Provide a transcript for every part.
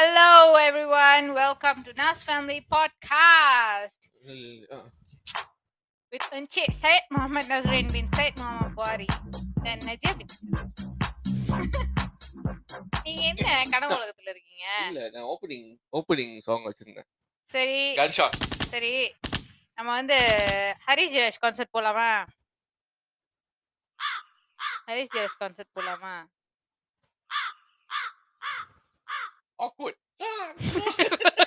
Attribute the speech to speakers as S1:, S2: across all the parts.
S1: Hello, everyone. Welcome to Nas Family Podcast with Encik Syed Muhammad Nazrin bin Syed Muhammad Buhari dan Najib bin நீங்க என்ன கனவு உலகத்துல இருக்கீங்க
S2: இல்ல நான் ஓப்பனிங் ஓப்பனிங் சாங் வச்சிருந்தேன்
S1: சரி
S2: கன் ஷாட்
S1: சரி நம்ம வந்து ஹரிஷ் ஜெயராஜ் கான்சர்ட் போலாமா ஹரிஷ் ஜெயராஜ் கான்சர்ட் போலாமா
S2: ஆக்வர்ட்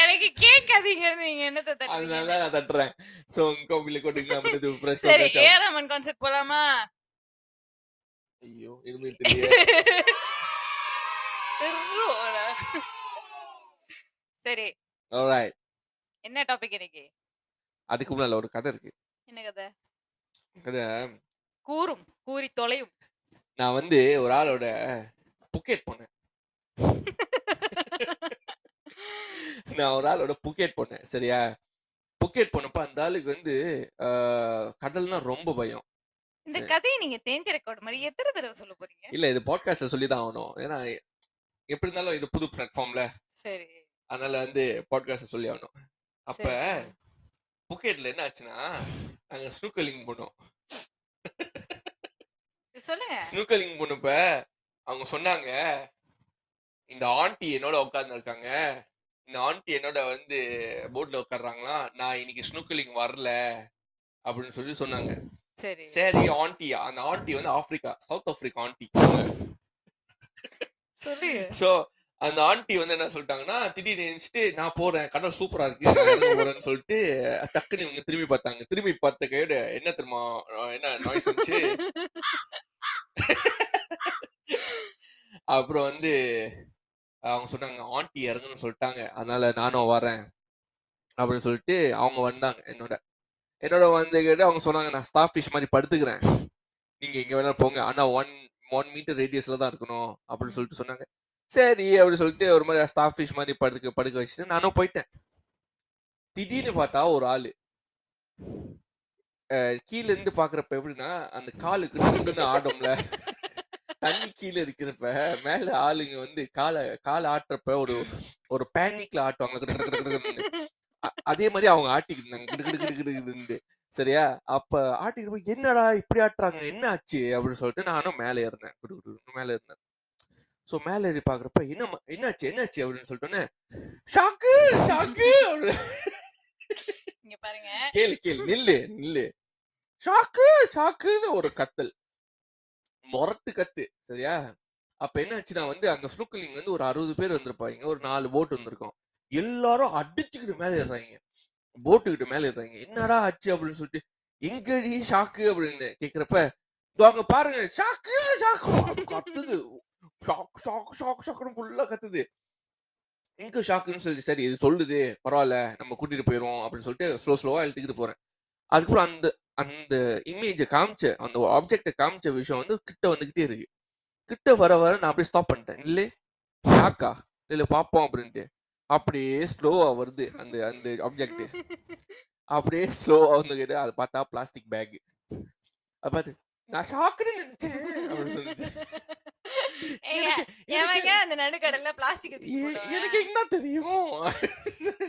S1: எனக்கு கேட்காதீங்க. நீங்க என்னத்த
S2: அதனால
S1: தட்டுறீங்க
S2: நான் தட்டுறேன். சோ கோவில கொட்டுங்க அப்படின்னு ஃப்ரெஷ்
S1: சரி கான்சர்ட் போலாமா?
S2: ஐயோ எதுவுமே தெரியல.
S1: சரி.
S2: ஆல்ரைட்
S1: என்ன டாபிக் இன்னைக்கு?
S2: அதுக்கு முன்னால ஒரு கதை இருக்கு.
S1: என்ன கதை?
S2: கதை
S1: கூறும். கூறி தொலையும்.
S2: நான் வந்து ஒரு ஆளோட புக்கெட் போனேன். நான் ஒரு ஆளோட புக்கெட் போனேன் சரியா? புக்கெட் போனப்ப அந்த ஆளுக்கு வந்து கடல்னா ரொம்ப பயம்.
S1: இந்த. கதையை நீங்க தேஞ்ச ரெக்கார்ட் மாதிரி எத்தனை தடவை சொல்ல போறீங்க?
S2: இல்ல இது பாட்காஸ்ட்ல சொல்லி தான் ஆகணும். ஏன்னா எப்படி இருந்தாலும் இது புது பிளாட்ஃபார்ம்ல.
S1: சரி.
S2: அதனால வந்து பாட்காஸ்ட் சொல்லி ஆகணும். அப்ப. புக்கெட்ல என்ன ஆச்சுன்னா நாங்க ஸ்னூக்கலிங் போனோம்.
S1: சொல்லுங்க.
S2: ஸ்னூக்கலிங் போனப்ப அவங்க சொன்னாங்க இந்த ஆண்டி என்னோட உட்கார்ந்து இருக்காங்க இந்த ஆண்டி என்னோட வந்து போட்ல உட்கார்றாங்களா? நான் இன்னைக்கு ஸ்னூக்கலிங் வரல. அப்படின்னு சொல்லி சொன்னாங்க.
S1: சரி.
S2: சரி ஆண்டி. அந்த ஆண்டி வந்து Africa South Africa
S1: aunty.
S2: So அந்த ஆண்டி வந்து என்ன சொல்லிட்டாங்கன்னா திடீர்னு நினைச்சிட்டு நான் போறேன் கடல் சூப்பரா இருக்கு போறேன்னு சொல்லிட்டு டக்குன்னு இவங்க திரும்பி பார்த்தாங்க. திரும்பி பார்த்த கையோட என்ன தெரியுமா என்ன நாய்ஸ் வந்துச்சு? அப்புறம் வந்து அவங்க சொன்னாங்க ஆண்டி இறங்குன்னு சொல்லிட்டாங்க அதனால நானும் வரேன் அப்படின்னு சொல்லிட்டு அவங்க வந்தாங்க என்னோட. என்னோட வந்து கேட்டு அவங்க சொன்னாங்க நான் ஸ்டாஃப் ஃபிஷ் மாதிரி படுத்துக்கிறேன். நீங்க எங்க வேணாலும் போங்க. ஆனா ஒன் ஒன் மீட்டர் ரேடியஸ்ல தான் இருக்கணும் அப்படின்னு சொல்லிட்டு சொன்னாங்க. சரி அப்படின்னு சொல்லிட்டு ஒரு மாதிரி ஸ்டாஃப் ஃபீஸ் மாதிரி படுக்க படுக்க வச்சுட்டு நானும் போயிட்டேன். திடீர்னு பார்த்தா ஒரு ஆளு. அஹ் கீழ இருந்து பாக்குறப்ப எப்படின்னா அந்த காலுக்கு நடுன்னு ஆடும்ல. தண்ணி கீழே இருக்கிறப்ப மேல ஆளுங்க வந்து காலை காலை ஆட்டுறப்ப ஒரு ஒரு பேனிக்ல ஆட்டுவாங்க. அதே மாதிரி அவங்க ஆட்டிக்கிட்டு இருந்தாங்க. சரியா? அப்ப ஆட்டிக்கிறப்ப என்னடா இப்படி ஆட்டுறாங்க? என்ன ஆச்சு? அப்படின்னு சொல்லிட்டு நானும் மேலே ஏறினேன். குடு குடு மேலே ஸோ மேலே ஏறி பாக்குறப்ப என்ன என்னாச்சு என்னாச்சு? அப்படின்னு சொல்லிட்டோன்னே ஷாக்கு ஷாக்கு
S1: பாருங்க.
S2: கேளு கேளு நில்லு நில்லு. ஷாக்கு ஷாக்குன்னு ஒரு கத்தல். மொரட்டு கத்து சரியா? அப்ப என்ன ஆச்சுன்னா வந்து அங்க ஸ்னூக்கலிங் வந்து ஒரு அறுபது பேர் வந்திருப்பாங்க. ஒரு நாலு போட் வந்திருக்கும். எல்லாரும் அடிச்சுக்கிட்டு மேல ஏறுறாங்க. போட்டுக்கிட்டு மேல ஏறுறாங்க. என்னடா ஆச்சு? அப்படின்னு சொல்லிட்டு எங்கடி ஷாக்கு? அப்படின்னு கேக்குறப்ப "இதோ அங்க பாருங்க ஷாக்கு ஷாக்கு கத்துது. ஷாக் ஷாக் ஷாக் ஷாக்குன்னு ஃபுல்லா கத்துது. எங்க ஷாக்குன்னு சொல்லி சரி இது சொல்லுது பரவாயில்ல நம்ம கூட்டிட்டு போயிடுவோம் அப்படின்னு சொல்லிட்டு ஸ்லோ ஸ்லோவா இழுத்துக்கிட்டு போறேன். அதுக்கப்புறம் அந்த அந்த இமேஜை காமிச்ச அந்த ஆப்ஜெக்டை காமிச்ச விஷயம் வந்து கிட்ட வந்துகிட்டே இருக்கு. கிட்ட வர வர நான் அப்படியே ஸ்டாப் பண்ணிட்டேன். இல்லை ஷாக்கா இல்ல பாப்போம் அப்படின்ட்டு. அப்படியே ஸ்லோவா வருது அந்த அந்த ஆப்ஜெக்ட் அப்படியே ஸ்லோவா வந்துகிட்டு அதை பார்த்தா பிளாஸ்டிக் பேக் அதை பார்த்து நான் ஷாக்குன்னு நினைச்சேன் அப்படின்னு சொல்லிட்டு. எனக்கு-
S1: அந்த நடுக்கடல்ல பிளாஸ்டிக்
S2: எனக்கு என்ன தெரியும்?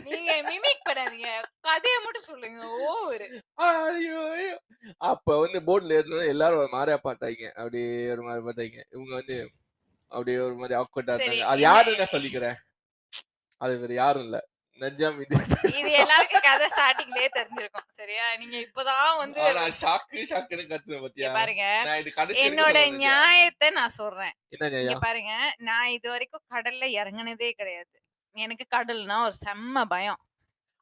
S1: நீங்க மிமிக் பண்ணாதீங்க. கதையை மட்டும் சொல்லுங்க ஓவர்.
S2: ஐயோ ஐயோ. அப்ப வந்து போட்ல ஏறினா எல்லாரும் ஒரு மாதிரியா பார்த்தாங்க. அப்படியே ஒரு மாதிரி பார்த்தாங்க. இவங்க வந்து அப்படியே ஒரு மாதிரி ஆக்வர்டா இருந்தாங்க. அது யாருன்னு நான் சொல்லிக்கிறேன். அது வேற யாரும் இல்ல. நஜாம் இது.
S1: இது எல்லாருக்கும் கதை ஸ்டார்டிங்லயே தெரிஞ்சிருக்கும். சரியா? நீங்க இப்பதான் வந்து
S2: ஆனா ஷாக்கு ஷாக்குன்னு கத்துன பாத்தியா?
S1: பாருங்க.
S2: நான் இது கடைசி வரைக்கும்
S1: என்னோட. நியாயத்தை நான் சொல்றேன். பாருங்க. நான் இது வரைக்கும் கடல்ல இறங்குனதே கிடையாது. எனக்கு கடல்னா ஒரு செம்ம பயம்.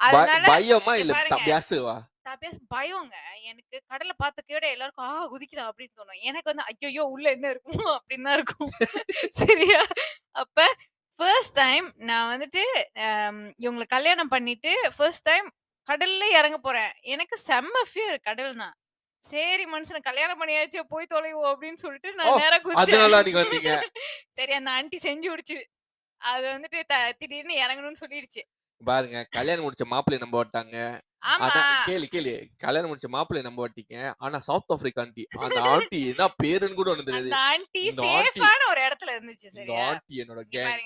S1: அதனால
S2: பயமா இல்ல
S1: பாருங்க.
S2: பியாசுவா
S1: நான் பேச பயங்க. எனக்கு கடலை பார்த்துக்கையோட எல்லாருக்கும் ஆ குதிக்கிறா அப்படின்னு தோணும். எனக்கு வந்து ஐயோ உள்ள என்ன இருக்கும் அப்படின்னு தான் இருக்கும். சரியா? அப்ப ஃபர்ஸ்ட் டைம் நான் வந்துட்டு இவங்களை கல்யாணம் பண்ணிட்டு ஃபர்ஸ்ட் டைம் கடல்ல இறங்க போறேன். எனக்கு செம்ம ஃபியர் கடல்னா சரி மனுஷனை கல்யாணம் பண்ணியாச்சு போய் தொலைவோம் அப்படின்னு சொல்லிட்டு நான் நேரா
S2: அதனால நீங்க
S1: குதிச்சேன் சரி அந்த ஆண்டி செஞ்சு விடுச்சு அது வந்துட்டு த- திடீர்னு இறங்கணும்னு சொல்லிடுச்சு.
S2: பாருங்க கல்யாணம் முடிச்ச மாப்பிள்ளைய நம்ப மாட்டாங்க.
S1: ஆமா.
S2: ஆனா கேளு கேளு. கல்யாணம் முடிச்ச மாப்பிள்ளைய நம்ப மாட்டீங்க. ஆனா சவுத் ஆப்பிரிக்கா ஆண்டி அந்த ஆண்டி என்ன பேருன்னு கூட ஒண்ணு தெரியாது.
S1: ஆண்டி சேஃபான ஒரு இடத்துல இருந்துச்சு சரியா?
S2: ஆண்டி என்னோட கேங்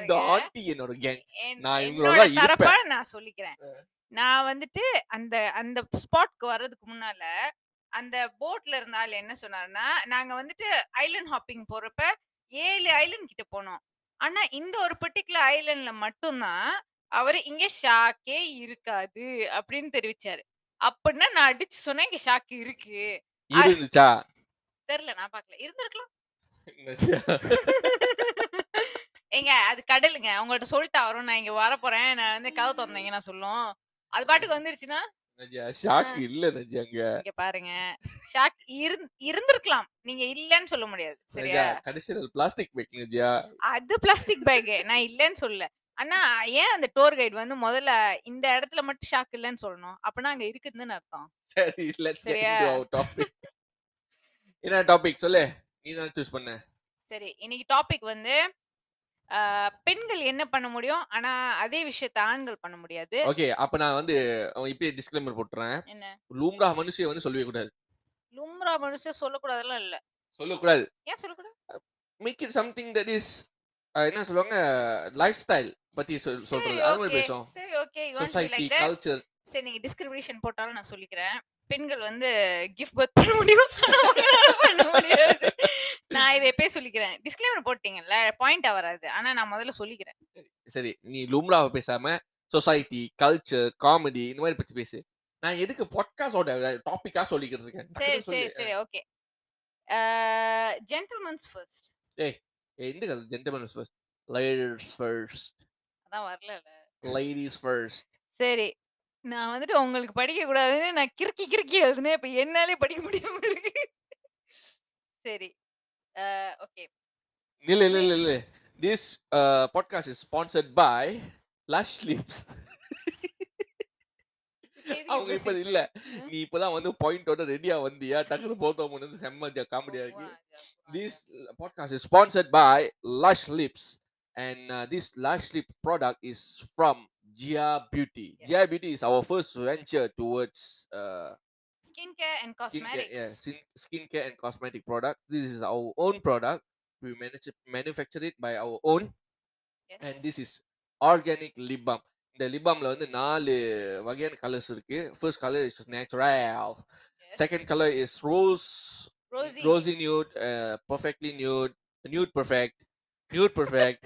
S2: இந்த ஆண்டி என்னோட கேங் நான் இவங்களோட இருப்பேன்.
S1: நான் சொல்லிக்கிறேன். நான் வந்துட்டு அந்த அந்த ஸ்பாட்க்கு வர்றதுக்கு முன்னால அந்த போட்ல இருந்த ஆள் என்ன சொன்னாருன்னா நாங்க வந்துட்டு ஐலண்ட் ஹாப்பிங் போறப்ப ஏழு ஐலண்ட் கிட்ட போனோம். ஆனா இந்த ஒரு பர்டிகுலர் ஐலண்ட்ல மட்டும்தான் அவரு இங்க ஷாக்கே இருக்காது அப்படின்னு தெரிவிச்சாரு. அப்படின்னா நான் அடிச்சு சொன்னேன் இங்க ஷாக்கு இருக்கு.
S2: இருந்துச்சா?
S1: தெரியல நான் பார்க்கல. இருந்திருக்கலாம்? ஏங்க அது கடலுங்க. உங்கள்ட்ட சொல்லிட்டா வரும். நான் இங்க வர போறேன் நான் வந்து கதை திறந்தீங்க நான் சொல்லும். அது பாட்டுக்கு வந்துருச்சுன்னா?
S2: ஷாக் இல்ல
S1: இங்க பாருங்க. ஷாக் இருந்- இருந்திருக்கலாம். நீங்க இல்லன்னு சொல்ல முடியாது. சரியா?
S2: கடைசியில் பிளாஸ்டிக் பேக்
S1: அது பிளாஸ்டிக் பேக் நான் இல்லன்னு சொல்லல. ஆனா ஏன் அந்த டூர் கைடு வந்து முதல்ல இந்த இடத்துல மட்டும் ஷாக் இல்லன்னு சொல்லணும்? அப்பனா அங்க இருக்குதுன்னு அர்த்தம்.
S2: சரி லெட்ஸ் டாபிக் என்ன டாபிக் சொல்லு. நீ தான் சூஸ் பண்ண.
S1: சரி இன்னைக்கு டாபிக் வந்து பெண்கள் என்ன பண்ண முடியும்? ஆனா அதே விஷயத்த ஆண்கள் பண்ண முடியாது.
S2: ஓகே. அப்ப நான் வந்து அவன் இப்பயே டிஸ்க்ளைமர் போட்டுறேன்.
S1: என்ன?
S2: லூம்ரா மனுஷிய வந்து சொல்லவே கூடாது.
S1: லும்ரா மனுஷன் சொல்லக்கூடாதெல்லாம் இல்ல.
S2: சொல்லக்கூடாது.
S1: ஏன் சொல்லக்கூடாது?
S2: Make it something that is என்ன சொல்லுவாங்க? லைஃப் ஸ்டைல் பத்தி சொல்- சொல்றது. அது மாதிரி
S1: ஓகே.
S2: பேசுவோம்.
S1: சரி okay.
S2: Society
S1: like that
S2: culture
S1: சரி நீங்க டிஸ்கிரிமினேஷன் போட்டாலும் நான் சொல்லிக்கிறேன். பெண்கள் வந்து கிஃப்ட் பர்த் பண்ண முடியும்? ஆனா உங்களால பண்ண முடியாது. இதை எப்பயே சொல்லிக்கிறேன். டிஸ்க்ளைமர் போட்டீங்கல்ல பாயிண்டா வராது. ஆனா நான் முதல்ல சொல்லிக்கிறேன்.
S2: சரி நீ லூம்ராவை பேசாம சொசைட்டி கல்ச்சர் காமெடி இந்த மாதிரி பத்தி பேசு. நான் எதுக்கு பாட்காஸ்டோட டாபிக்கா சொல்லிக்கிட்டு இருக்கேன்?
S1: சரி சரி சரி. ஓகே. ஜென்டில்மன்ஸ் ஃபர்ஸ்ட்
S2: ஏய், எந்த கதை? ஜென்டல்மேன்ஸ் ஃபர்ஸ்ட் லேடிஸ் ஃபர்ஸ்ட்
S1: அதான் வரல
S2: லேடிஸ் ஃபர்ஸ்ட்
S1: சரி. நான் வந்துட்டு உங்களுக்கு படிக்க கூடாதுன்னு நான் கிறுக்கி கிறுக்கி எழுதுனேன். இப்ப என்னாலே படிக்க முடியாம இருக்கு. சரி. ஓகே
S2: இல்ல இல்ல இல்ல இல்ல this podcast is sponsored by Lush Lips அவங்க இப்ப இல்ல நீ இப்பதான் வந்து பாயிண்டோட ரெடியா வந்தியா டக்குனு போத்தோம் வந்து செம்ம காமெடியா இருக்கு This uh, podcast is sponsored by Lush Lips, and uh, this Lush Lip product is from Gia Beauty. Gia
S1: Yes.
S2: Beauty is our first venture towards uh,
S1: Skin care and
S2: skincare, yeah,
S1: cosmetics
S2: skin, skincare and cosmetic product. This is our own product. We manage manufacture it by our own, and this is organic lip balm. இந்த lip balmல வந்து நாலு வகையான colours இருக்கு first colour is natural second colour is rose
S1: rosy
S2: rosy nude, uh, perfectly nude, nude perfect, nude perfect.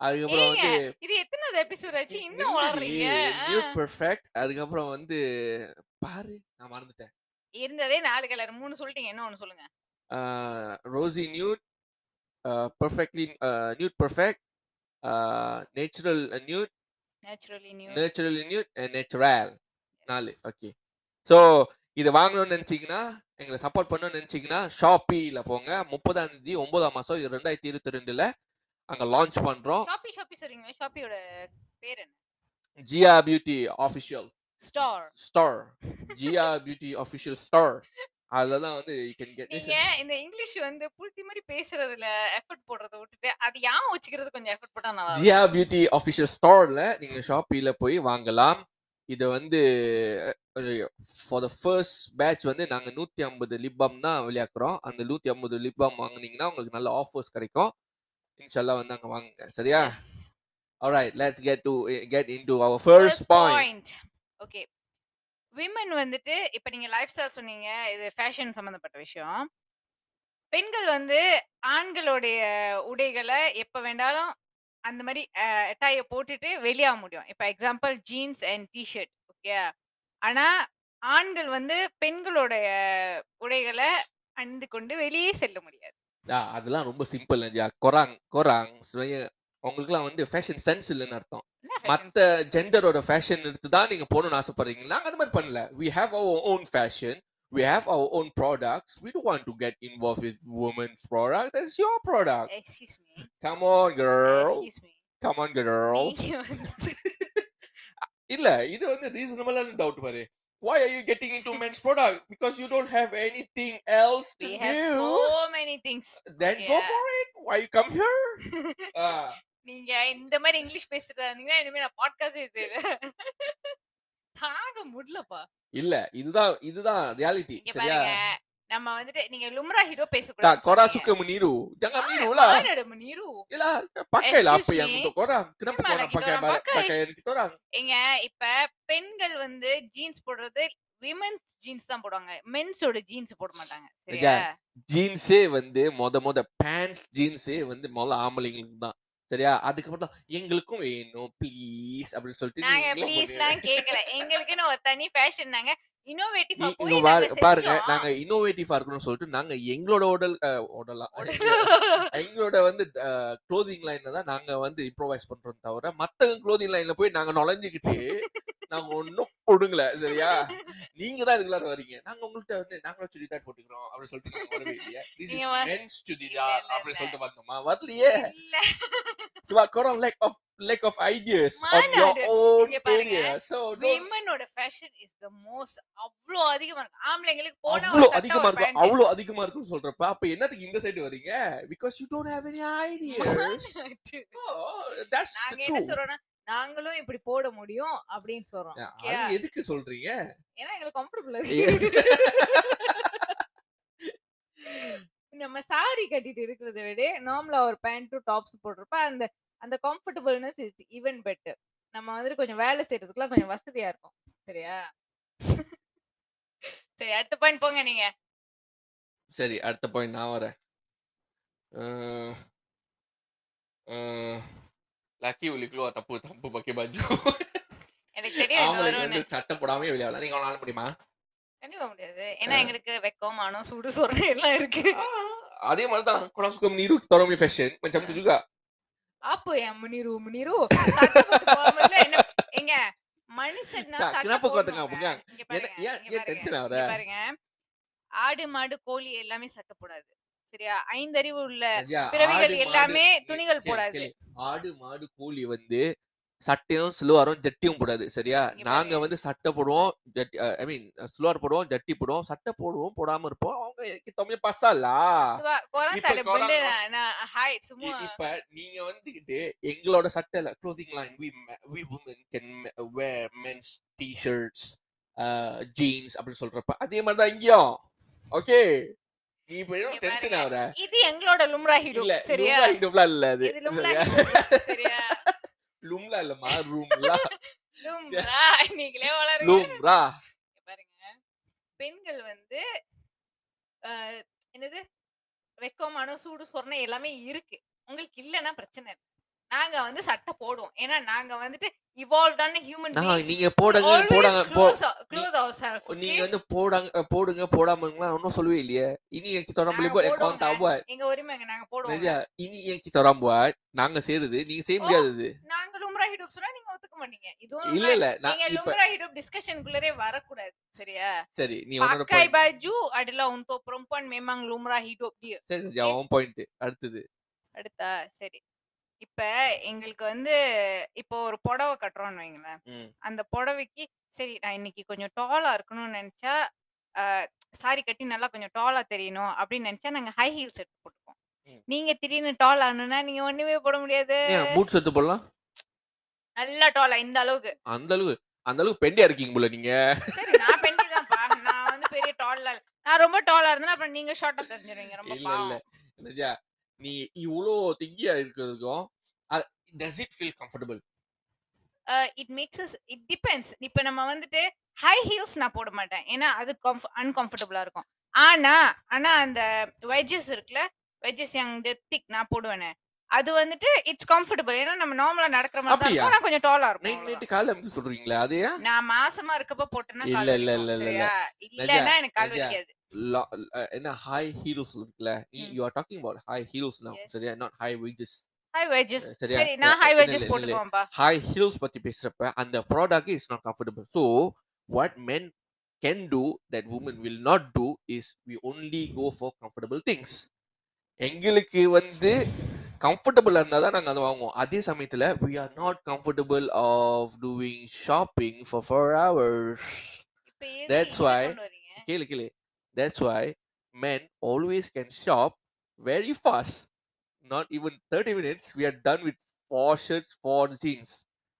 S2: அதுக்கப்புறம்
S1: ஏங்க
S2: வந்து
S1: இது எத்தனாவது எபிசோட் ஆச்சு இன்னும் வளர்றீங்க
S2: நியூட் பெர்ஃபெக்ட் அதுக்கப்புறம் வந்து பாரு நான் மறந்துட்டேன்.
S1: இருந்ததே நாலு கலர் மூணு சொல்லிட்டீங்க என்ன ஒண்ணு சொல்லுங்க?
S2: Rosy nude perfectly nude perfect natural nude
S1: naturally new
S2: natural nude and natural நாலு ஓகே ஸோ இதை வாங்கணும்னு நினச்சிங்கன்னா எங்களை சப்போர்ட் பண்ணணும்னு நினச்சிங்கன்னா ஷாப்பியில் போங்க. முப்பதாம் தேதி ஒன்பதாம் மாதம் ரெண்டாயிரத்தி இருபத்தி ரெண்டில் அங்கே லான்ச் பண்ணுறோம்
S1: ஷாப்பி ஷாப்பி சொல்றீங்களா? ஷாப்பியோட பேர் என்ன?
S2: Gia Beauty official
S1: star
S2: star Gia Beauty official star அதில் தான் வந்து யூ கேன் கெட்
S1: நீங்க இந்த இங்கிலீஷ் வந்து புளுத்தி மாதிரி பேசுறதுல எஃபர்ட் போடுறத விட்டுட்டு அது ஏன் வச்சுக்கிறது கொஞ்சம் எஃபர்ட் போட்டா நல்லா.
S2: ஜியா பியூட்டி ஆஃபிஷியல் ஸ்டோரில் நீங்கள் ஷாப்பியில் போய் வாங்கலாம். இது வந்து ஃபார் த ஃபர்ஸ்ட் பேட்ச் வந்து நாங்கள் நூற்றி ஐம்பது லிப்பாம் தான் வெளியாக்குறோம். அந்த நூற்றி ஐம்பது லிப்பாம் வாங்குனீங்கன்னா உங்களுக்கு நல்ல ஆஃபர்ஸ் கிடைக்கும். இன்ஷால்லா வந்து அங்கே வாங்குங்க. சரியா?
S1: Yes.
S2: alright let's get to get into our first, point.
S1: Okay. Women வந்துட்டு இப்ப நீங்க லைஃப் ஸ்டைல் சொன்னீங்க இது ஃபேஷன் சம்பந்தப்பட்ட விஷயம். பெண்கள் வந்து ஆண்களுடைய உடைகளை எப்ப வேண்டாலும் அந்த மாதிரி டையை போட்டுட்டு வெளியாக முடியும். இப்போ example jeans and t-shirt okay ஆனால் ஆண்கள் வந்து பெண்களுடைய உடைகளை அணிந்து கொண்டு வெளியே செல்ல முடியாது.
S2: அதெல்லாம் ரொம்ப சிம்பிள் கொராங் கொராங் உங்களுக்குலாம் வந்து ஃபேஷன் சென்ஸ் இல்லைன்னு அர்த்தம்.
S1: என்ன fashion?
S2: மத்த ஜெண்டரோட ஃபேஷன் எடுத்து தான் நீங்க போகணும்னு ஆசைப்படுறீங்க நாங்க அந்த மாதிரி பண்ணல we have our own fashion we have our own products we don't want to get involved with women's product that's your product
S1: Excuse me.
S2: come on girl
S1: Excuse me.
S2: come on girl
S1: நீங்க வந்து
S2: இல்ல இது வந்து ரீசனபிளான doubt பாரு why are you getting into men's product because you don't have anything else to
S1: we have
S2: do
S1: so many things.
S2: then go
S1: yeah.
S2: for it why you come here Ah,
S1: நீங்க இந்த மாதிரி English பேசுறதா இருந்தீங்கன்னா இனிமே நான் பாட்காஸ்டே செய்வேன். தாங்க முடியலப்பா.
S2: இல்ல இதுதான் இதுதான் ரியாலிட்டி சரியா?
S1: நம்ம வந்துட்டு நீங்க லும்ரா ஹீரோ பேசக்கூடாது
S2: korang suka meniru. Jangan meniru lah.
S1: mana ada meniru
S2: Yelah, pakailah apa
S1: Excuse
S2: yang untuk korang. Kenapa korang pakai
S1: pakai.
S2: pakaian kita orang?
S1: ஏங்க இப்ப பெண்கள் வந்து ஜீன்ஸ் போடுறது விமென்ஸ் ஜீன்ஸ் தான் போடுவாங்க. மென்ஸோட ஜீன்ஸ் போட மாட்டாங்க. சரியா?
S2: ஜீன்ஸே வந்து மொத மொத பேண்ட்ஸ் ஜீன்ஸே வந்து முதல்ல ஆம்பளைங்களுக்கு தான். சரியா அதுக்கப்புறம் தான் எங்களுக்கும் வேணும் ப்ளீஸ் அப்படின்னு சொல்லிட்டு
S1: நாங்க
S2: நீங்களும்
S1: ப்ளீஸ்
S2: பண்ணுவீங்க.
S1: எல்லாம் கேக்கல எங்களுக்குன்னு ஒரு தனி ஃபேஷன் நாங்க இன்னோவேட்டிவா
S2: நீ-
S1: போய்
S2: பாருங்க. நாங்க இன்னோவேட்டிவா இருக்கணும்னு சொல்லிட்டு நாங்க எங்களோட உடல் உடலா எங்களோட வந்து க்ளோதிங் லைன்ல தான் நாங்க வந்து இம்ப்ரோவைஸ் பண்றோம் தவிர மத்த க்ளோதிங் லைன்ல போய் நாங்க நுழைஞ்சுக்கிட்டு நாங்க ஒன்னும் கொடுங்கல சரியா? நீங்க தான் இதுக்குள்ளார வரீங்க நாங்க உங்கள்ட்ட வந்து நாங்களும் சுடிதார் போட்டுக்கிறோம் அப்படின்னு சொல்லிட்டு வரவே இல்லையா திஸ் இஸ் மென்ஸ் சுடிதார் அப்படின்னு. சொல்லிட்டு வந்தோமா? வரலையே. of ideas on
S1: Mana
S2: your
S1: ada?
S2: own
S1: இங்க பாருங்க.
S2: area so don't
S1: விமனோட ஃபேஷன் இஸ் த மோஸ்ட் அவ்வளோ அதிகமா இருக்கு. ஆம்பளைங்களுக்கு போனா சட்டை,
S2: அதிகமா
S1: pant.
S2: அவ்வளோ அதிகமா இருக்கும்னு சொல்றப்ப அப்ப என்னத்துக்கு இந்த சைடு வரீங்க because you don't have
S1: any
S2: ideas
S1: that's
S2: the
S1: truth நாங்களும் இப்படி போட முடியும் அப்படின்னு சொல்றோம்.
S2: எதுக்கு சொல்றீங்க?
S1: ஏன்னா எங்களுக்கு கம்ஃபர்டபுள் நம்ம சாரி கட்டிட்டு இருக்கிறத விட நார்மலா ஒரு பேண்ட்டும் டாப்ஸ் போடுறப்ப அந்த அந்த கம்ஃபர்டபுள்னஸ் இஸ் ஈவன் பெட்டர் நம்ம வந்துட்டு கொஞ்சம் வேலை செய்யறதுக்குலாம் கொஞ்சம் வசதியா இருக்கும். சரியா? சரி அடுத்த பாயிண்ட் போங்க நீங்க.
S2: சரி அடுத்த பாயிண்ட் நான் வரேன். Laki boleh keluar tanpa tanpa pakai baju
S1: எனக்கு தெரியும் இது
S2: ஆம்பளைங்க
S1: வரும்னு
S2: வந்து சட்டை போடாம வெளியாடலாம் நீங்க அவனால முடியுமா?
S1: கண்டிப்பா முடியாது. ஏன்னா எங்களுக்கு வெக்கம் மானம் சுடு சொரணை எல்லாம் இருக்கு.
S2: Ah, அதே மாதிரி தான் suka meniru kita orang punya fashion macam tu juga
S1: என்ன எங்க மனுஷன்னா
S2: Tak,
S1: சட்டை
S2: kenapa kau
S1: போடணுங்க.
S2: tengah pegang?
S1: இங்க
S2: ஏன்
S1: பாருங்க,
S2: ஏன்
S1: இங்க
S2: ஏன்
S1: பாருங்க,
S2: டென்ஷன்
S1: இங்க
S2: ஆகுற
S1: பாருங்க. ஆடு மாடு கோழி எல்லாமே சட்டை போடாது. சரியா? ஐந்தறிவு உள்ள பிறவிகள் எல்லாமே துணிகள்
S2: கேளு,
S1: போடாது.
S2: ஆடு மாடு கோழி வந்து சட்டையும் சிலுவாரும் ஜட்டியும் போடாது சரியா? நாங்க. வந்து சட்டை போடுவோம் ஜட்டி ஐ மீன் சிலுவார் போடுவோம் ஜட்டி போடுவோம் சட்டை போடுவோம் போடாம இருப்போம். அவங்க கிட்டமே பசாலா? இப்ப நீங்க வந்துகிட்டு எங்களோட சட்டைல clothing line we we women can wear men's t-shirts jeans அப்படின்னு சொல்றப்ப அதே மாதிரி தான் இங்கேயும். ஓகே நீ டென்ஷன்
S1: இது எங்களோட லும்ரா
S2: இல்ல
S1: சரியா?
S2: லும்லா ஹிடும்லாம் இல்ல அது.
S1: இது லும்ரா
S2: சரியா?
S1: சரியா?
S2: லும்லா ரூம்லா.
S1: லும்ரா. நீங்களே வளருங்க.
S2: லும்ரா.
S1: இங்க பாருங்க. பெண்கள் வந்து என்னது? வெக்கமான சூடு சொரணை எல்லாமே இருக்கு. உங்களுக்கு இல்லைன்னா பிரச்சனை இல்லை. நாங்க வந்து சட்டை போடுவோம். ஏன்னா நாங்க வந்துட்டு இவால்வ்டான ஹியூமன்
S2: நீங்க போடுங்க போடாங்க நீங்க வந்து போடாங்க போடுங்க போடாம இருக்கலாம் ஒன்னும் சொல்லவே இல்லையே. yang kawan tak
S1: போடுவோங்க.
S2: buat
S1: எங்க உரிமைங்க நாங்க போடுவோம்
S2: kita orang buat நாங்க செய்யறது நீங்க செய்ய
S1: ஓ.
S2: முடியாதது
S1: நாங்க லும்ரா ஹிடூப் சொன்னா நீங்க ஒத்துக்க மாட்டீங்க. இதுவும்
S2: இல்ல. இல்ல
S1: நீங்க லும்ரா ஹிடூப் டிஸ்கஷனுக்குள்ளரே வரக்கூடாது சரியா?
S2: சரி நீ உன்னோட point
S1: baju adalah untuk perempuan memang lumrah hidup dia
S2: சரி உன் பாயிண்ட் அடுத்தது.
S1: அடுத்தா சரி. இப்ப எங்களுக்கு வந்து இப்போ ஒரு புடவை கட்டுறோம்னு வைங்களேன்.
S2: ம்.
S1: அந்த புடவைக்கு சரி நான் இன்னைக்கு கொஞ்சம் டாலா இருக்கணும்னு நினைச்சா சாரி கட்டி நல்லா கொஞ்சம் டாலா தெரியணும் அப்படின்னு நினைச்சா நாங்க ஹை ஹீல்ஸ் எடுத்து போட்டுப்போம்
S2: ம்.
S1: நீங்க திடீர்னு டால் ஆகணும்னா நீங்க ஒண்ணுமே போட முடியாது.
S2: ஏன் பூட்ஸ் எடுத்து போடலாம்?
S1: நல்லா டாலா இந்த அளவுக்கு.
S2: அந்த அளவுக்கு அந்த அளவுக்கு பெண்டியா இருக்கீங்க போல நீங்க.
S1: சரி நான் பெண்டி தான்ப்பா. நான் வந்து பெரிய டாலா நான் ரொம்ப டாலா இருந்தேன்னா அப்புறம் நீங்க ஷார்ட்டா தெரிஞ்சிருவீங்க. ரொம்ப
S2: இல்ல இல்ல.
S1: பாவம்.
S2: நஜா நீ இவ்வளோ திங்கியா இருக்கிறதுக்கும் does it feel comfortable
S1: it makes it depends இப்போ நம்ம வந்துட்டு ஹை ஹீல்ஸ் நான் போட மாட்டேன். ஏன்னா அது அன்கம்ஃபர்டபுளா இருக்கும். ஆனா ஆனா அந்த வெஜஸ் இருக்குல்ல வெஜஸ் yang திக் நான் போடுவேனே. அது வந்துட்டு இட்ஸ் கம்ஃபர்டபுள் ஏன்னா நம்ம நார்மலா நடக்கிற மாதிரி தான் நான் கொஞ்சம் டாலா இருக்கும்.
S2: நைட். நைட்டு காலை அமைக்க சொல்றீங்களா? அதையா?
S1: நான் மாசமா இருக்கப்ப போட்டேன்னா
S2: இல்ல, இல்ல, இல்ல, இல்ல,
S1: இல்லன்னா எனக்கு கால். வலிக்காது.
S2: என்ன ஹை ஹீல்ஸ் இருக்குல்ல. You are talking about high heels
S1: now.
S2: சரியா? Not high wedges
S1: high wedges
S2: சரியா?
S1: சரி நான் ஹை
S2: இல்ல,
S1: வெஜஸ்
S2: இல்ல, இல்ல.
S1: போட்டுக்குவேன்ப்பா
S2: ஹை ஹீல்ஸ் பத்தி பேசுறப்ப அந்த product is not comfortable so what men can do that woman will not do is we only go for comfortable things எங்களுக்கு வந்து கம்ஃபர்டபுளாக இருந்தால் தான் நாங்கள் அதை வாங்குவோம். அதே சமயத்தில் we are not comfortable of
S1: doing shopping
S2: for
S1: four
S2: hours
S1: கொண்டு வரீங்க
S2: கேளு கேளு. That's why men always can shop very fast. Not even 30 minutes we are done with four shirts four jeans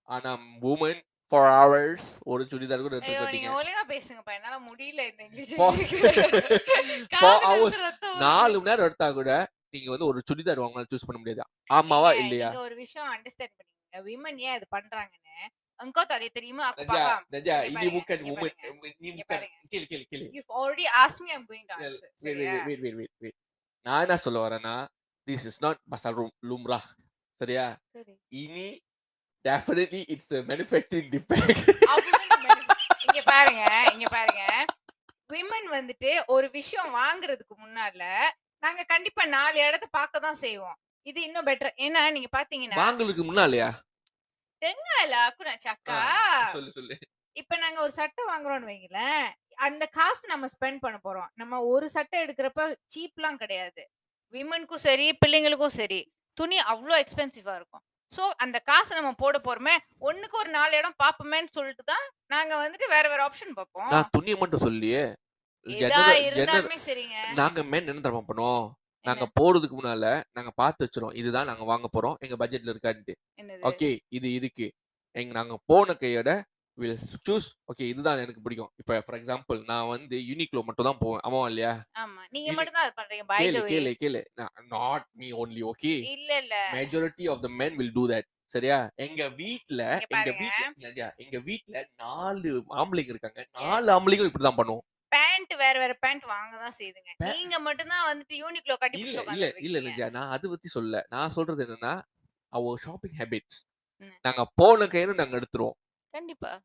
S2: ஆனா உமன் ஃபார் ஹவர்ஸ் ஒரு சுடிதார் கூட எடுத்து
S1: நீங்க ஒழுங்கா பேசுங்கப்பா என்னால முடியல இந்த இங்கிலீஷ். ரத்தம் வருது.
S2: நாலு மணி நேரம் எடுத்தா கூட நீங்க வந்து ஒரு சுடிதார் வாங்கலாம் சூஸ் பண்ண முடியாது. ஆமாவா இல்லையா?
S1: ஒரு விஷயம் அண்டர்ஸ்டாண்ட் பண்ணீங்க விமன் ஏன் இது பண்றாங்கன்னு? அங்கோ தலை தெரியுமா aku
S2: நஜா
S1: paham.
S2: நஜா
S1: இங்க
S2: ini
S1: பாருங்க,
S2: bukan
S1: இங்க
S2: woman
S1: பாருங்க.
S2: நீ
S1: இங்க
S2: bukan
S1: பாருங்க.
S2: கேளு கேளு கேளு
S1: You've already asked me, I'm going to answer.
S2: wait,
S1: சரியா?
S2: wait, wait, wait, wait, wait. நான் என்ன சொல்ல வரேன்னா திஸ் இஸ் நாட் பசால் லும்ரா சரியா
S1: சரி.
S2: இனி டெஃபினெட்லி இட்ஸ் மேனுஃபேக்சரிங் டிஃபெக்ட்
S1: இங்க பாருங்க இங்க பாருங்க விமன் வந்துட்டு ஒரு விஷயம் வாங்குறதுக்கு முன்னால நாங்க கண்டிப்பா நாலு இடத்த பார்க்க தான் செய்வோம் இது இன்னும் பெட்டர் ஏன்னா நீங்க பாத்தீங்கன்னா
S2: வாங்கலுக்கு முன்னாலயா
S1: லாக்குனா சக்கா.
S2: சொல்லு சொல்லு.
S1: இப்ப நாங்க ஒரு சட்டை வாங்குறோம்னு வைங்களேன் அந்த காசு நம்ம ஸ்பெண்ட் பண்ண போறோம். நம்ம ஒரு சட்டை எடுக்கிறப்ப சீப்லாம் கிடையாது. விமனுக்கும் சரி பிள்ளைங்களுக்கும் சரி துணி அவ்வளோ எக்ஸ்பென்சிவா இருக்கும். சோ அந்த காசை நம்ம போட போறோமே ஒண்ணுக்கு ஒரு நாலு இடம் பாப்போமேன்னு சொல்லிட்டு தான் நாங்க வந்துட்டு வேற வேற ஆப்ஷன் பார்ப்போம்.
S2: நான் துணியை மட்டும் சொல்லியே
S1: எதா இருந்தாலுமே சரிங்க.
S2: நாங்க மென் என்ன தெரியுமா பண்ணுவோம் நாங்க போறதுக்கு முன்னால நாங்க பார்த்து வச்சிரும் இதுதான் நாங்க வாங்க போறோம். எங்க பட்ஜெட்ல இருக்கான்ட்டு.
S1: என்னது?
S2: ஓகே இது இருக்கு எங்க நாங்க போன கையோட வில் சூஸ் ஓகே இதுதான் எனக்கு பிடிக்கும். இப்ப ஃபார் எக்ஸாம்பிள் நான் வந்து யூனிக்லோ மட்டும் தான் போவேன். ஆமாவா இல்லையா?
S1: ஆமா. நீங்க
S2: இது-
S1: மட்டும் தான் அது பண்றீங்க பை
S2: கேளு
S1: த வே
S2: கேளு கேளு. Not me only okay?
S1: இல்ல இல்ல.
S2: Majority of the men will do that. சரியா? எங்க வீட்ல
S1: இங்க
S2: எங்க
S1: பாருங்க.
S2: வீட்ல எங்க வீட்ல நாலு ஆம்பளைங்க இருக்காங்க. நாலு ஆம்பளைங்களும் இப்படிதான் பண்ணுவோம்.
S1: பேண்ட் வேற வேற பேண்ட் வாங்க தான் செய்யுதுங்க நீங்க மட்டும் தான் வந்துட்டு யூனிக்லோ கட்டி
S2: இல்ல இல்ல இல்ல நான் அதை பத்தி சொல்ல. நான் சொல்றது என்னன்னா அவர் ஷாப்பிங் ஹேபிட்ஸ். நாங்க போன கையில நாங்க எடுத்துருவோம்.
S1: கண்டிப்பா.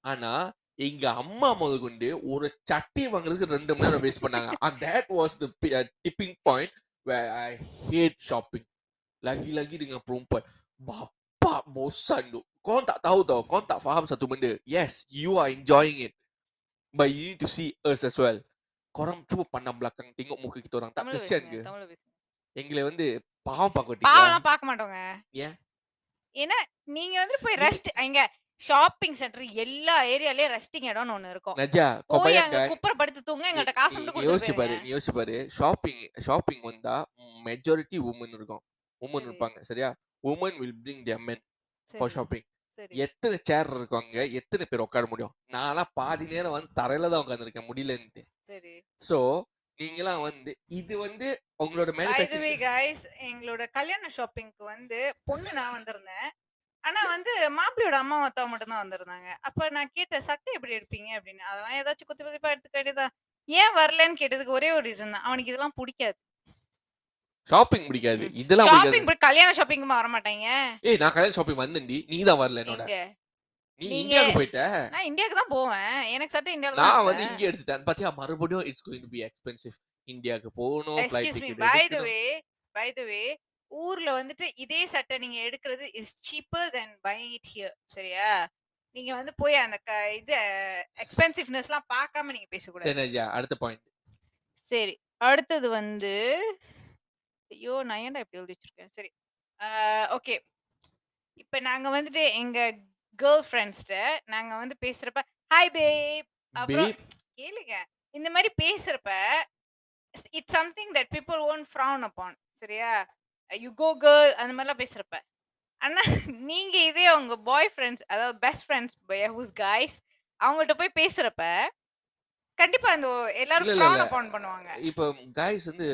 S2: ஆனா எங்க அம்மா முத கொண்டு ஒரு சட்டி வாங்குறதுக்கு ரெண்டு மணி நேரம் வேஸ்ட் பண்ணாங்க. and that was the pi- uh, tipping point where I hate shopping. Lagi-lagi dengan perempuan. Bapa bosan tu. Kau tak tahu tau kau tak faham satu benda. Yes you are enjoying it. But you need to see us as well. Korang cuba pandang belakang tengok muka kita orang. Tak kesian ke? எங்களை வந்து பாவம் பார்க்க
S1: பாவம்லாம் பார்க்க மாட்டோங்க
S2: ஏன்?
S1: ஏன்னா நீங்க வந்து போய் ரெஸ்ட் இங்க ஷாப்பிங் சென்டர் எல்லா ஏரியாலயும் ரெஸ்டிங் இடம்னு ஒண்ணு இருக்கும்.
S2: நஜா
S1: போய் அங்க குப்புற படுத்து தூங்க எங்கள்ட்ட
S2: நீ-
S1: காசு மட்டும்
S2: யோசிச்சு பாரு நீ யோசிச்சு பாரு. ஷாப்பிங் ஷாப்பிங் வந்தா மெஜாரிட்டி உமன் இருக்கும் உமன். இருப்பாங்க சரியா? Woman will bring their men for
S1: shopping.
S2: எத்தனை சேர் இருக்காங்க எத்தனை பேர் உட்கார முடியும்? நான்லாம் பாதி நேரம் வந்து தரையில தான் உட்காந்துருக்கேன் முடியலன்ட்டு.
S1: சரி.
S2: ஸோ நீங்களாம் வந்து இது வந்து உங்களோட மேனுஃபேக்சரிங்
S1: guys, எங்களோட கல்யாண ஷாப்பிங்க்கு வந்து பொண்ணு நான் வந்திருந்தேன். ஆனா வந்து மாப்பிள்ளையோட அம்மா அத்தா மட்டும் தான் வந்திருந்தாங்க. அப்ப நான் கேட்டேன் சட்டை எப்படி எடுப்பீங்க? அப்படின்னு. அதெல்லாம் ஏதாச்சும் குத்தி குத்திப்பா எடுத்துக்க வேண்டியதா ஏன் வரலன்னு கேட்டதுக்கு ஒரே ஒரு ரீசன் தான். அவனுக்கு இதெல்லாம் பிடிக்காது.
S2: ஷாப்பிங் பிடிக்காது. இதெல்லாம் பிடிக்காது.
S1: ஷாப்பிங் கல்யாண ஷாப்பிங்குமா வர மாட்டாங்க
S2: ஏய் நான் கல்யாண ஷாப்பிங் வந்தேன்டி. நீ தான் வரல என்னோட. நீ இந்தியாவுக்கு போயிட்ட?
S1: நான் இந்தியாவுக்கு தான் போவேன். எனக்கு சட்டை இந்தியால
S2: நான் வந்து இங்கே எடுத்துட்டேன். பாத்தியா மறுபடியும் it's going to be expensive இந்தியாவுக்கு போகணும்
S1: flight excuse
S2: me
S1: ticket by
S2: the
S1: way by the way ஊர்ல வந்துட்டு இதே சட்டை நீங்க எடுக்கிறது is cheaper then buying it here சரியா? நீங்க வந்து போய் அந்த இது எக்ஸ்பென்சிவ்னஸ்லாம் பார்க்காம நீங்க பேசக்கூடாது.
S2: சரி அடுத்த பாயிண்ட்
S1: சரி அடுத்தது வந்து ஐயோ! நான் ஏன்டா இப்படி எழுதி வச்சிருக்கேன்? சரி. ஓகே. இப்போ நாங்க வந்துட்டு எங்க கேர்ள் ஃப்ரெண்ட்ஸ்ட நாங்க வந்து பேசுறப்ப ஹாய் பேப் அப்புறம்
S2: பேப்?
S1: கேளுங்க. இந்த மாதிரி பேசுறப்ப it's something that people own frown upon. சரியா? யூ கோ கேர்ள் அந்த மாதிரிலாம் பேசுறப்ப. ஆனா நீங்க இதே உங்க பாய் ஃப்ரெண்ட்ஸ் அதாவது பெஸ்ட் ஃப்ரெண்ட்ஸ் ஹூஸ் காய்ஸ் அவங்கள்ட்ட போய் பேசுறப்ப கண்டிப்பா அந்த எல்லாரும்
S2: இல்ல, இல்ல,
S1: பண்ணுவாங்க.
S2: இப்போ கைஸ் வந்து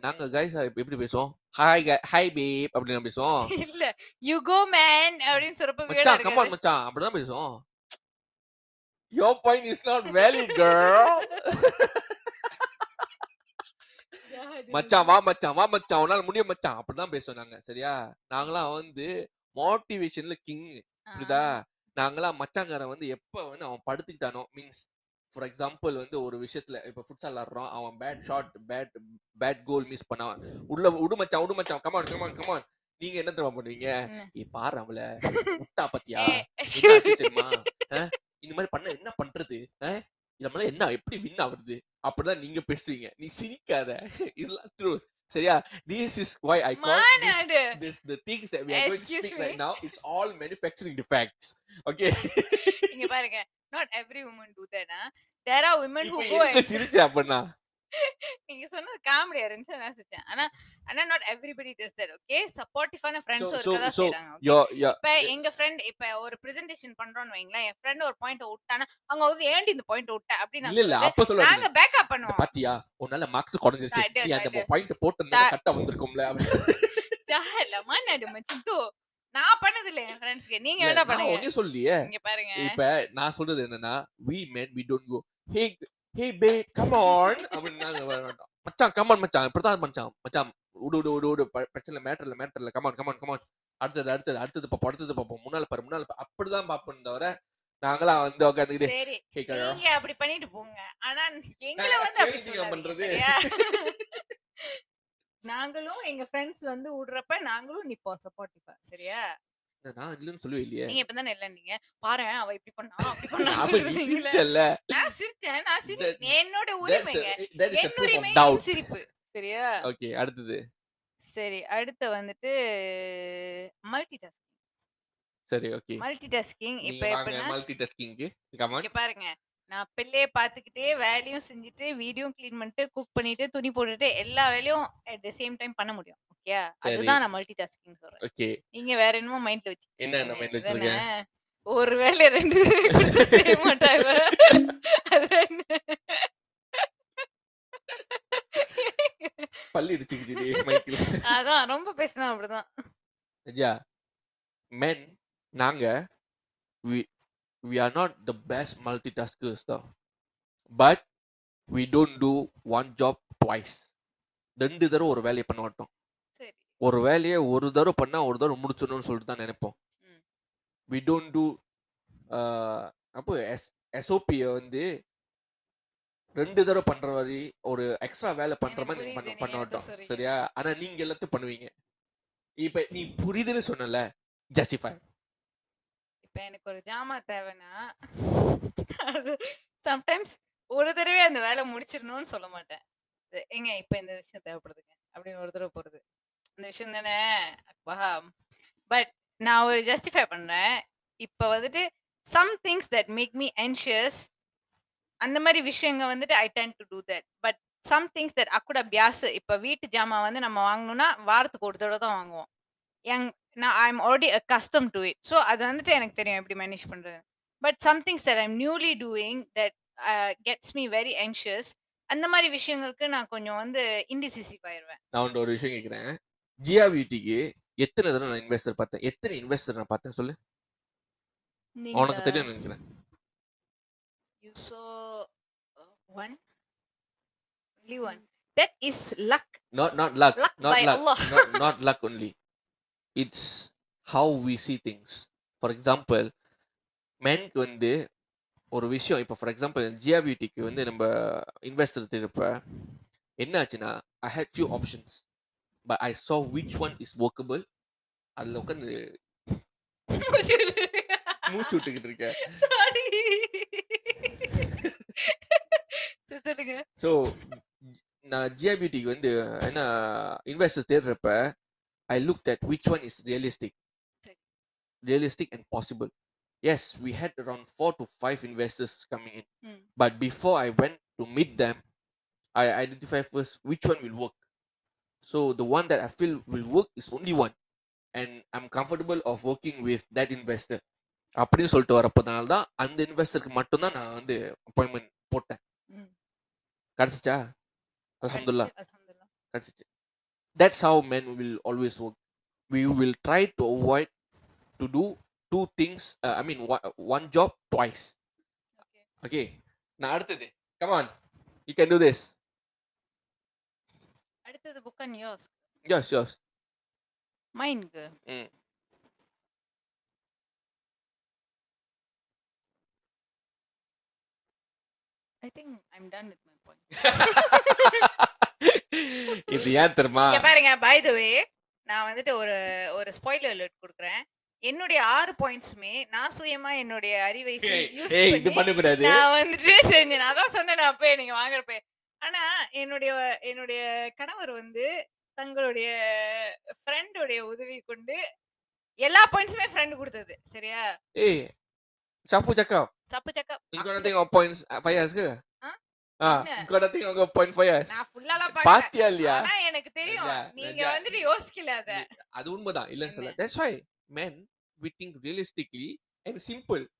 S2: நாங்க கைஸ் எப்படி பேசுவோம்? ஹாய் ஹாய் பேப் அப்படின்னு பேசுவோம்.
S1: இல்ல யூ கோ மேன் அப்படின்னு சொல்றப்ப ஆ
S2: மச்சான் கமான்
S1: இருக்காது?
S2: மச்சான். அப்படிதான் பேசுவோம். Your point is not valid girl. மச்சான் வா மச்சான் வா மச்சான். உன்னால முடியும் மச்சான். அப்படிதான் பேசுவோம் நாங்க சரியா? நாங்களாம் வந்து மோட்டிவேஷன்ல கிங் புரியுதா? நாங்களாம் மச்சாங்காரன் வந்து எப்ப வந்து அவன் படுத்துக்கிட்டானோ மீன்ஸ் ஃபார் எக்ஸாம்பிள் வந்து ஒரு விஷயத்துல இப்ப ஃபுட்சால் ஆடுறோம் அவன் bad shot bad bad goal miss பண்ணான். உள்ள விடு மச்சான் விடு மச்சான் கமான் கமான் கமான் நீங்க என்ன தெரியுமா பண்ணுவீங்க? ஏ பாரு அவள. முட்டா பத்தியா? தெரியுமா? இந்த மாதிரி பண்ண என்ன பண்றது? நம்மளால என்ன எப்படி வின் ஆகுறது? அப்படிதான் நீங்க பேசுவீங்க. நீ சிரிக்காத. இதெல்லாம் ட்ரூ சரியா? This is why i call this this the things that we are going to speak
S1: me.
S2: right now is all manufacturing defects. Okay?
S1: Every woman do that there are women who
S2: இப்போ
S1: go
S2: எதுக்கு
S1: and-
S2: சிரிச்ச அப்படின்னா
S1: நீங்க சொன்னது காமெடியா இருந்துச்சு நான் சிரிச்சேன். ஆனா ஆனா not everybody does that okay சப்போர்ட்டிவான ஃப்ரெண்ட்ஸும்
S2: so-
S1: இருக்க தான்
S2: so
S1: செய்றாங்க இப்ப எங்க ஃப்ரெண்ட் இப்ப ஒரு பிரசன்டேஷன் பண்றோம்னு வைங்களேன் என் ஃப்ரெண்ட் ஒரு பாயிண்ட் விட்டானா அவங்க வந்து ஏண்டி இந்த பாயிண்ட் விட்ட? அப்படின்னு
S2: இல்ல இல்ல
S1: நான்
S2: அப்ப சொல்ல
S1: நாங்க பேக்கப் பண்ணுவோம்.
S2: பாத்தியா உன்னால மார்க்ஸ் குறைஞ்சிருச்சு
S1: நான்
S2: நீ அந்த பாயிண்ட்
S1: நான்
S2: கரெக்டா வந்திருக்கும்ல.
S1: ஜாலமா நடு மச்சித்து நான் பண்ணது இல்ல என் ஃப்ரெண்ட்ஸ்க்கு நீங்க
S2: இல்ல,
S1: என்ன
S2: நான்
S1: பண்ணுங்க.
S2: ஒன்னே சொல்லியே
S1: இங்க பாருங்க.
S2: இப்ப நான் சொல்றது என்னன்னா we men we don't go hey hey babe come on அப்படின்னு நாங்க வர மாட்டோம். மச்சான் கமான் மச்சான் மச்சான் மச்சான் விடு விடு விடு விடு ப- பிரச்சனை மேட்டர்ல மேட்டர்ல come on come on come on அடுத்தது அடுத்தது அடுத்தது பாப்போம் அடுத்தது பாப்போம். முன்னால பாரு முன்னால அப்படிதான் பாப்போம் தவிர நாங்களா வந்து உட்காந்துக்கிட்டு ஹே
S1: நீங்க அப்படி பண்ணிட்டு போங்க. ஆனா எங்களை வந்து
S2: பண்றது.
S1: நாங்களும் எங்க ஃப்ரெண்ட்ஸ் வந்து விடுறப்ப நாங்களும் நிப்போம் சப்போர்ட்டிவா சரியா?
S2: நான் இல்லைன்னு சொல்லவே இல்லையே?
S1: நீங்க இப்பதான் இல்லன்னீங்க? பாரு அவ இப்படி பண்ணா அப்படி பண்ணா
S2: நீ சிரிச்சல்ல
S1: நான் சிரிச்சேன் நான் சிரி என்னோட உரிமைங்க. சிரிப்பு. சரியா?
S2: ஓகே அடுத்தது.
S1: சரி அடுத்து வந்துட்டு மல்டி டாஸ்கிங்
S2: சரி ஓகே.
S1: மல்டி டாஸ்கிங் இப்ப எப்படின்னா
S2: மல்டி டாஸ்கிங்க்கு
S1: பாருங்க. நான் பிள்ளைய பாத்துக்கிட்டே வேலையும் செஞ்சுட்டு வீடியோ க்ளீன் பண்ணிட்டு குக் பண்ணிட்டு துணி போட்டுட்டு எல்லா வேலையும் அட் த சேம் டைம் பண்ண முடியும். ஓகே. அதுதான் நான் மல்டி டாஸ்கிங் சொல்றேன்.
S2: ஓகே
S1: நீங்க வேற என்னமோ மைண்ட்ல வச்சு
S2: என்ன என்ன மைண்ட்ல வச்சிருக்கேன்
S1: ஒரு வேலை ரெண்டு செய்ய மாட்டா இவ. அது?
S2: பல்லு இடிச்சுக்கிச்சு மைக்கில்.
S1: அதான் ரொம்ப பேசினா அப்படிதான்.
S2: மென் நாங்க we are not the best multitaskers though but we don't do one job twice. ரெண்டு தடவை ஒரு வேலையை பண்ண மாட்டோம். ஒரு வேலையை ஒரு தடவை பண்ணா ஒரு தடவை முடிச்சிடணும்னு சொல்லிட்டு தான் நினைப்போம். don't do uh, அப்போ எஸ் எஸ்ஓபியை வந்து ரெண்டு தடவை பண்ற மாதிரி ஒரு எக்ஸ்ட்ரா வேலை பண்ற மாதிரி பண்ண பண்ண மாட்டோம். சரியா? ஆனா நீங்க எல்லாத்தையும் பண்ணுவீங்க. இப்ப நீ புரியுதுன்னு சொன்னல ஜஸ்டிஃபை
S1: இப்போ எனக்கு ஒரு ஜாமா தேவைன்னா அது சம்டைம்ஸ் ஒரு தடவை அந்த வேலை முடிச்சிடணும்னு சொல்ல மாட்டேன். எங்க ஏங்க இப்ப இந்த விஷயம் தேவைப்படுதுங்க? அப்படின்னு ஒரு தடவை போறது இந்த விஷயம் தானே? பட் நான் ஒரு ஜஸ்டிஃபை பண்றேன். இப்ப வந்துட்டு some things that make me anxious அந்த மாதிரி விஷயங்க வந்துட்டு I tend to do that but some things that அக்குட பியாஸ் இப்ப வீட்டு ஜாமான் வந்து நம்ம வாங்கணும்னா வாரத்துக்கு ஒரு தடவை தான் வாங்குவோம். எங் நான் I am already custom to it so அது வந்துட்டு எனக்கு தெரியும் எப்படி மேனேஜ் பண்றது. But some things that I'm newly doing that gets me very anxious அந்த மாதிரி விஷயங்களுக்கு நான் கொஞ்சம் வந்து இன்டிசிசிவ் ஆயிடுவேன்
S2: நான் உன்ட்ட ஒரு விஷயம் கேட்குறேன். ஜியாவிடிக்கு எத்தனை தடவை நான் இன்வெஸ்டர் பார்த்தேன்? எத்தனை இன்வெஸ்டர் நான் பார்த்தேன் சொல்லு. உனக்கு தெரியும் நினைக்கிறேன்.
S1: You so one one? That is luck.
S2: Not not luck.
S1: Luck
S2: not
S1: by
S2: luck.
S1: Allah.
S2: It's how we see things. For example மென்க்கு வந்து ஒரு விஷயம் இப்போ ஃபார் எக்ஸாம்பிள் ஜியாபியூட்டிக்கு வந்து நம்ம இன்வெஸ்டர் திருப்ப என்ன ஆச்சுன்னா I had few options but I saw which one is workable அதில் உட்காந்து மூச்சு விட்டுக்கிட்டு இருக்கேன் ஸோ நான் ஜியாபியூட்டிக்கு வந்து என்ன இன்வெஸ்டர் தேடுறப்ப I look that which one is realistic
S1: சரி.
S2: Realistic and possible yes we had around four to five investors coming in
S1: hmm.
S2: But before I went to meet them I identify first which one will work so the one that I feel will work is only one and I'm comfortable of working with that investor அப்படின்னு சொல்லிட்டு வரப்போனால தான் அந்த இன்வெஸ்டருக்கு மட்டும்தான் நான் வந்து appointment போட்டேன்
S1: ம்.
S2: கிடச்சிச்சா அல்ஹம்துலில்லாஹ்
S1: அல்ஹம்துலில்லாஹ். அல்ஹம்துலில்லாஹ்.
S2: கிடைச்சிச்சு that's how men will always work we will try to avoid to do two things uh, i mean one, one job twice
S1: Okay.
S2: okay நான் அடுத்தது come on you can do this
S1: அடுத்தது book and யோஸ்
S2: yes yes
S1: மைண்ட்க்கு
S2: hmm.
S1: I think I'm done with my point
S2: இது ஏன் தெரியுமா?
S1: இங்க பாருங்க by the வே நான் வந்துட்டு ஒரு ஒரு ஸ்பாயிலர் அலர்ட் கொடுக்குறேன். என்னுடைய ஆறு பாயிண்ட்ஸுமே நான் சுயமா என்னுடைய அறிவை
S2: ஏய், ஏய் இது
S1: பண்ணி
S2: பண்ணக்கூடாது.
S1: நான் வந்துட்டு செஞ்சேன். நான் தான் சொன்னேன் அப்பயே நீங்க வாங்குறப்ப. ஆனா என்னுடைய என்னுடைய கணவர் வந்து தங்களுடைய ஃப்ரெண்டுடைய உதவி கொண்டு எல்லா பாயிண்ட்ஸுமே ஃப்ரெண்ட் கொடுத்தது சரியா?
S2: cakap
S1: சப்பு சக்கா
S2: kau nak tengok points uh, Fayaz ke 0.5 years
S1: நான் ஃபுல்லாலாம் பார்க்கல
S2: பாத்தியா இல்லையா?
S1: ஆனா எனக்கு தெரியும்.
S2: ரஜா,
S1: நீங்க
S2: ரஜா.
S1: வந்துட்டு யோசிக்கல அத.
S2: உண்மைதான். இல்லன்னு சொல்ல that's why men we think realistically and simple.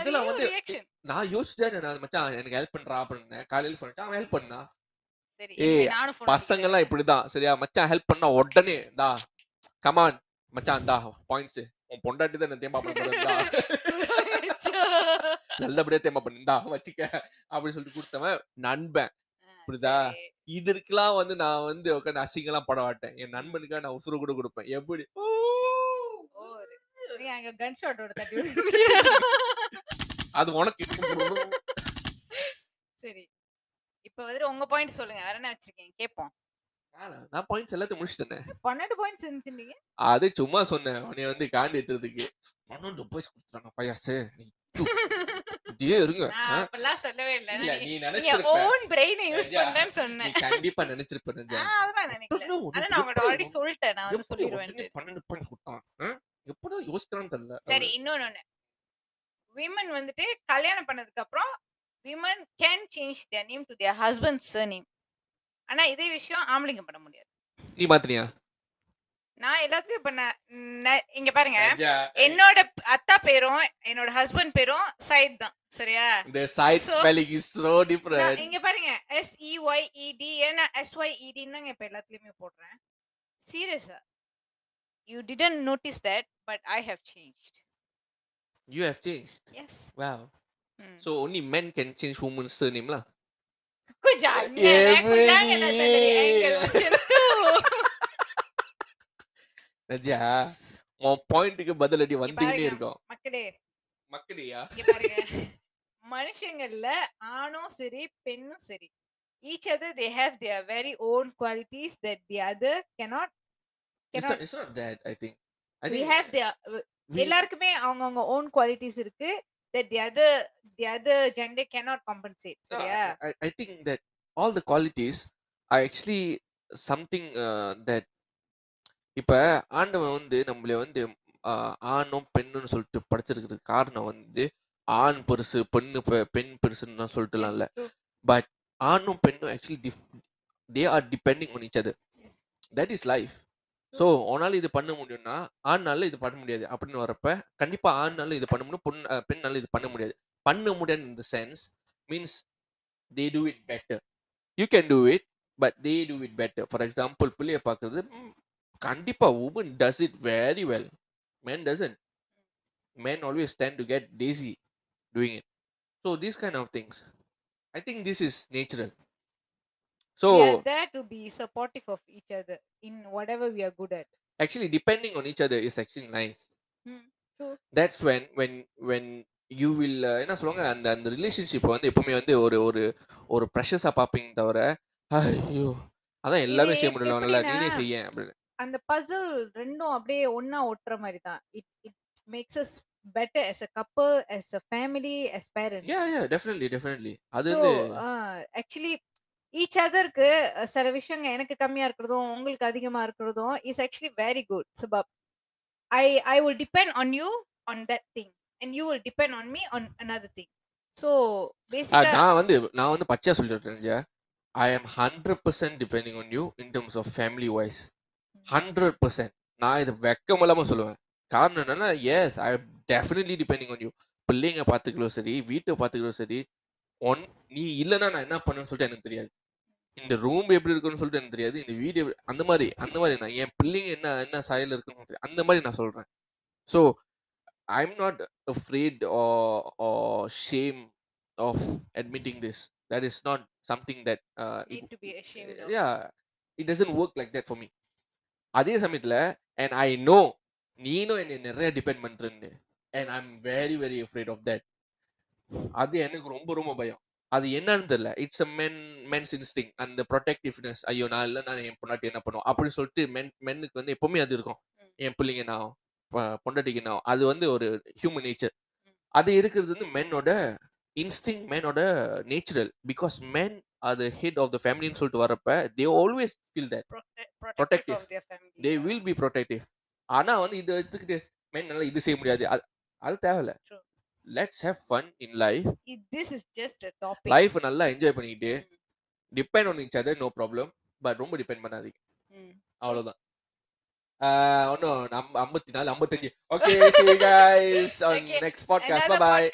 S2: இதெல்லாம் வந்து- நான் யோசிச்சேன் மச்சான் எனக்கு ஹெல்ப் பண்றா அப்படின்னு. காலையில சொன்னேன் அவன் ஹெல்ப் பண்ணா. பசங்க எல்லாம் இப்படிதான். சரியா? மச்சான் ஹெல்ப் பண்ணா உடனே தா கமான் மச்சான் தா பாயிண்ட்ஸ் உன் பொண்டாட்டி தான் தேம்பா பண்ணுறா. நல்லபடியா தேம்பா பண்ணிருந்தா வச்சுக்க அப்படின்னு சொல்லிட்டு கொடுத்தவன் நண்பன். புரியுதா? இதற்கெல்லாம் வந்து நான் வந்து உட்காந்து அசிங்கெல்லாம் பட மாட்டேன். என் நண்பனுக்காக நான் உசுறு கூட கொடுப்பேன். எப்படி? அது உனக்கு.
S1: சரி. இப்ப வந்துட்டு உங்க பாயிண்ட் சொல்லுங்க. வேற என்ன வச்சிருக்கீங்க? கேப்போம்.
S2: நானா? பாயிண்ட்ஸ் எல்லாத்தையும் முடிச்சிட்டேன்.
S1: பன்னெண்டு பாயிண்ட்ஸ் இருந்துச்சுன்னீங்க
S2: அது சும்மா சொன்னேன். உன்னை வந்து காண்டி எடுத்ததுக்கு. பன்னெண்டு பாய்ஸ் கொடுத்துட்டாங்க பையாசு. இப்படியே இருங்க.
S1: சொல்லவே இல்ல. நீ
S2: நினைச்சிருப்ப.
S1: ஓன் பிரெயினை யூஸ்
S2: நீ
S1: சொன்னேன்.
S2: கண்டிப்பா நினைச்சிருப்ப ரஞ்சா.
S1: நான் நினைக்கல.
S2: எப்படி
S1: ஆல்ரெடி சொல்லிட்டேன். நான் வந்து சொல்லிடுவேன்
S2: கொடுத்தான் யோசிக்கிறான்னு தெரியல.
S1: சரி இன்னொன்னு. விமன் வந்துட்டு கல்யாணம் பண்ணதுக்கு அப்புறம் women can change their name to their husband surname ஆனா இதே விஷயம் ஆம்பளைங்க பண்ண முடியாது.
S2: நீ மாத்தினியா?
S1: நான் எல்லாத்துலயும் நான்- இங்க பாருங்க. என்னோட அத்தா பேரும் என்னோட ஹஸ்பண்ட் பேரும் சைட் தான். சரியா?
S2: The side
S1: So-
S2: spelling is so different.
S1: இங்க பாருங்க. எஸ் இ ஒய் இடி ஏன்னா எஸ் ஒய் இடின்னு தாங்க இப்ப எல்லாத்துலயுமே போடுறேன். சீரியஸா you didn't notice that but I have changed
S2: you have changed?
S1: Yes
S2: wow. So only men can change woman's surname lah? Ranjha உன் பாயிண்ட்டுக்கு பதிலடி வந்துகிட்டே
S1: பாருங்க.
S2: இருக்கும்.
S1: மக்களே.
S2: மக்களையா?
S1: மனுஷங்கள்ல ஆணும் சரி பெண்ணும் சரி each other they have their very own qualities that the other cannot
S2: it's
S1: cannot
S2: not, it's not that i think i
S1: we
S2: think
S1: have their
S2: we-
S1: எல்லாருக்குமே அவங்கவங்க ஓன் குவாலிட்டிஸ் இருக்கு that the other the other gender cannot compensate
S2: No,
S1: சரியா
S2: I, I think that all the qualities are actually something uh, that இப்ப ஆண்டவன் வந்து நம்மள வந்து ஆணும் பெண்ணுன்னு சொல்லிட்டு படைச்சிருக்கிறது காரணம் வந்து ஆண் பெருசு பெண்ணு பெ- பெண் பெருசுன்னு நான் சொல்லிட்டுலாம்
S1: true.
S2: ஆணும் பெண்ணும் actually they are depending on each other.
S1: Yes.
S2: That is life so உன்னால இது பண்ண முடியும்னா ஆண்னால இது பண்ண முடியாது அப்படின்னு வரப்ப கண்டிப்பா ஆண்னால இது பண்ண முடியும் பொண் அஹ், பெண்ணால இது பண்ண முடியாது. பண்ண முடியாது இந்த sense means they do it better you can do it but they do it better for example பிள்ளைய பார்க்கறது ம், கண்டிப்பா woman does it very well man doesn't man always stand to get dizzy doing it so these kind of things I think this is natural so
S1: we are there to be supportive of each other in whatever we are good at.
S2: Actually depending on each other is actually nice.
S1: Hmm, true.
S2: that's when when when you will uh, என்ன சொல்லுவாங்க? அந்த அந்த relationship வந்து எப்பவுமே வந்து ஒரு ஒரு ஒரு ப்ரெஷஸா பார்ப்பீங்க தவிர ஐயோ அதான் எல்லாமே செய்ய முடியல. நல்லா நீனே செய்ய அப்படின்னு.
S1: அந்த பசில் ரெண்டும் அப்படியே ஒண்ணா ஒட்டுற மாதிரி தான். It it makes us better as a couple as a family as parents.
S2: Yeah yeah definitely definitely அது
S1: ஸோ
S2: வந்து
S1: ஆக்சுவலி ஈச் அதருக்கு சில விஷயங்க எனக்கு கம்மியா இருக்கிறதும் உங்களுக்கு அதிகமா இருக்கிறதும் is actually very good Shabaab I I will depend on you on that thing and you will depend on me on another thing so
S2: ah,
S1: பேசிக்கா
S2: நான் வந்து நான் வந்து பச்சையா சொல்லிட்டு I am hundred percent depending on you in terms of family wise hundred percent நான் இது வெக்கம் இல்லாம சொல்லுவேன். காரணம் என்னன்னா yes I definitely depending on you பிள்ளைங்க பார்த்துக்கிறோம் சரி வீட்டை பார்த்துக்கிறோம் சரி ஒன் நீ இல்லைன்னா நான் என்ன பண்ணுவேன்னு சொல்லிட்டு எனக்கு தெரியாது. இந்த ரூம் எப்படி இருக்குன்னு சொல்லிட்டு எனக்கு தெரியாது. இந்த வீடு எப்படி அந்த மாதிரி அந்த மாதிரி நான் என் பிள்ளைங்க என்ன என்ன சாயல் இருக்குன்னு. அந்த மாதிரி நான் சொல்றேன். So I am not that is not something that uh, it,
S1: need to be ashamed of.
S2: yeah it doesn't work like that for me. அதே சமயத்துல and i know நீனும் என்னை நிறைய டிபெண்ட் பண்றேன்னு. And i'm very very afraid of that. அது எனக்கு ரொம்ப ரொம்ப பயம். அது என்னன்னு தெரியல. It's a men men's instinct அந்த ப்ரொடெக்டிவ்னஸ் ஐயோ நான் இல்லை நான் என் பொண்டாட்டி என்ன பண்ணுவோம் அப்படின்னு சொல்லிட்டு மென் மென்னுக்கு வந்து எப்பவுமே அது இருக்கும். என் பிள்ளைங்க நான் பொண்டாட்டிக்கு நான். அது வந்து ஒரு ஹியூமன் நேச்சர் அது இருக்கிறது வந்து மென்னோட இன்ஸ்டிங் மேனோட நேச்சுரல் பிகாஸ் மென் அது ஹெட் ஆஃப் த ஃபேமிலின்னு சொல்லிட்டு வரப்ப they
S1: always feel that family. They.
S2: Will be protective ஆனா வந்து இதை எடுத்துக்கிட்டு மென் நல்லா இது செய்ய முடியாது. அது அது தேவையில்ல. Let's have fun in life
S1: this is just a topic
S2: life நல்லா என்ஜாய் பண்ணிக்கிட்டு depend on each other no problem but ரொம்ப டிபெண்ட் பண்ணாதீங்க. அவ்வளவுதான். ஒன்றும் ஐம்பத்தி நாலு ஐம்பத்தஞ்சு.
S1: Okay
S2: see
S1: guys
S2: next
S1: podcast bye.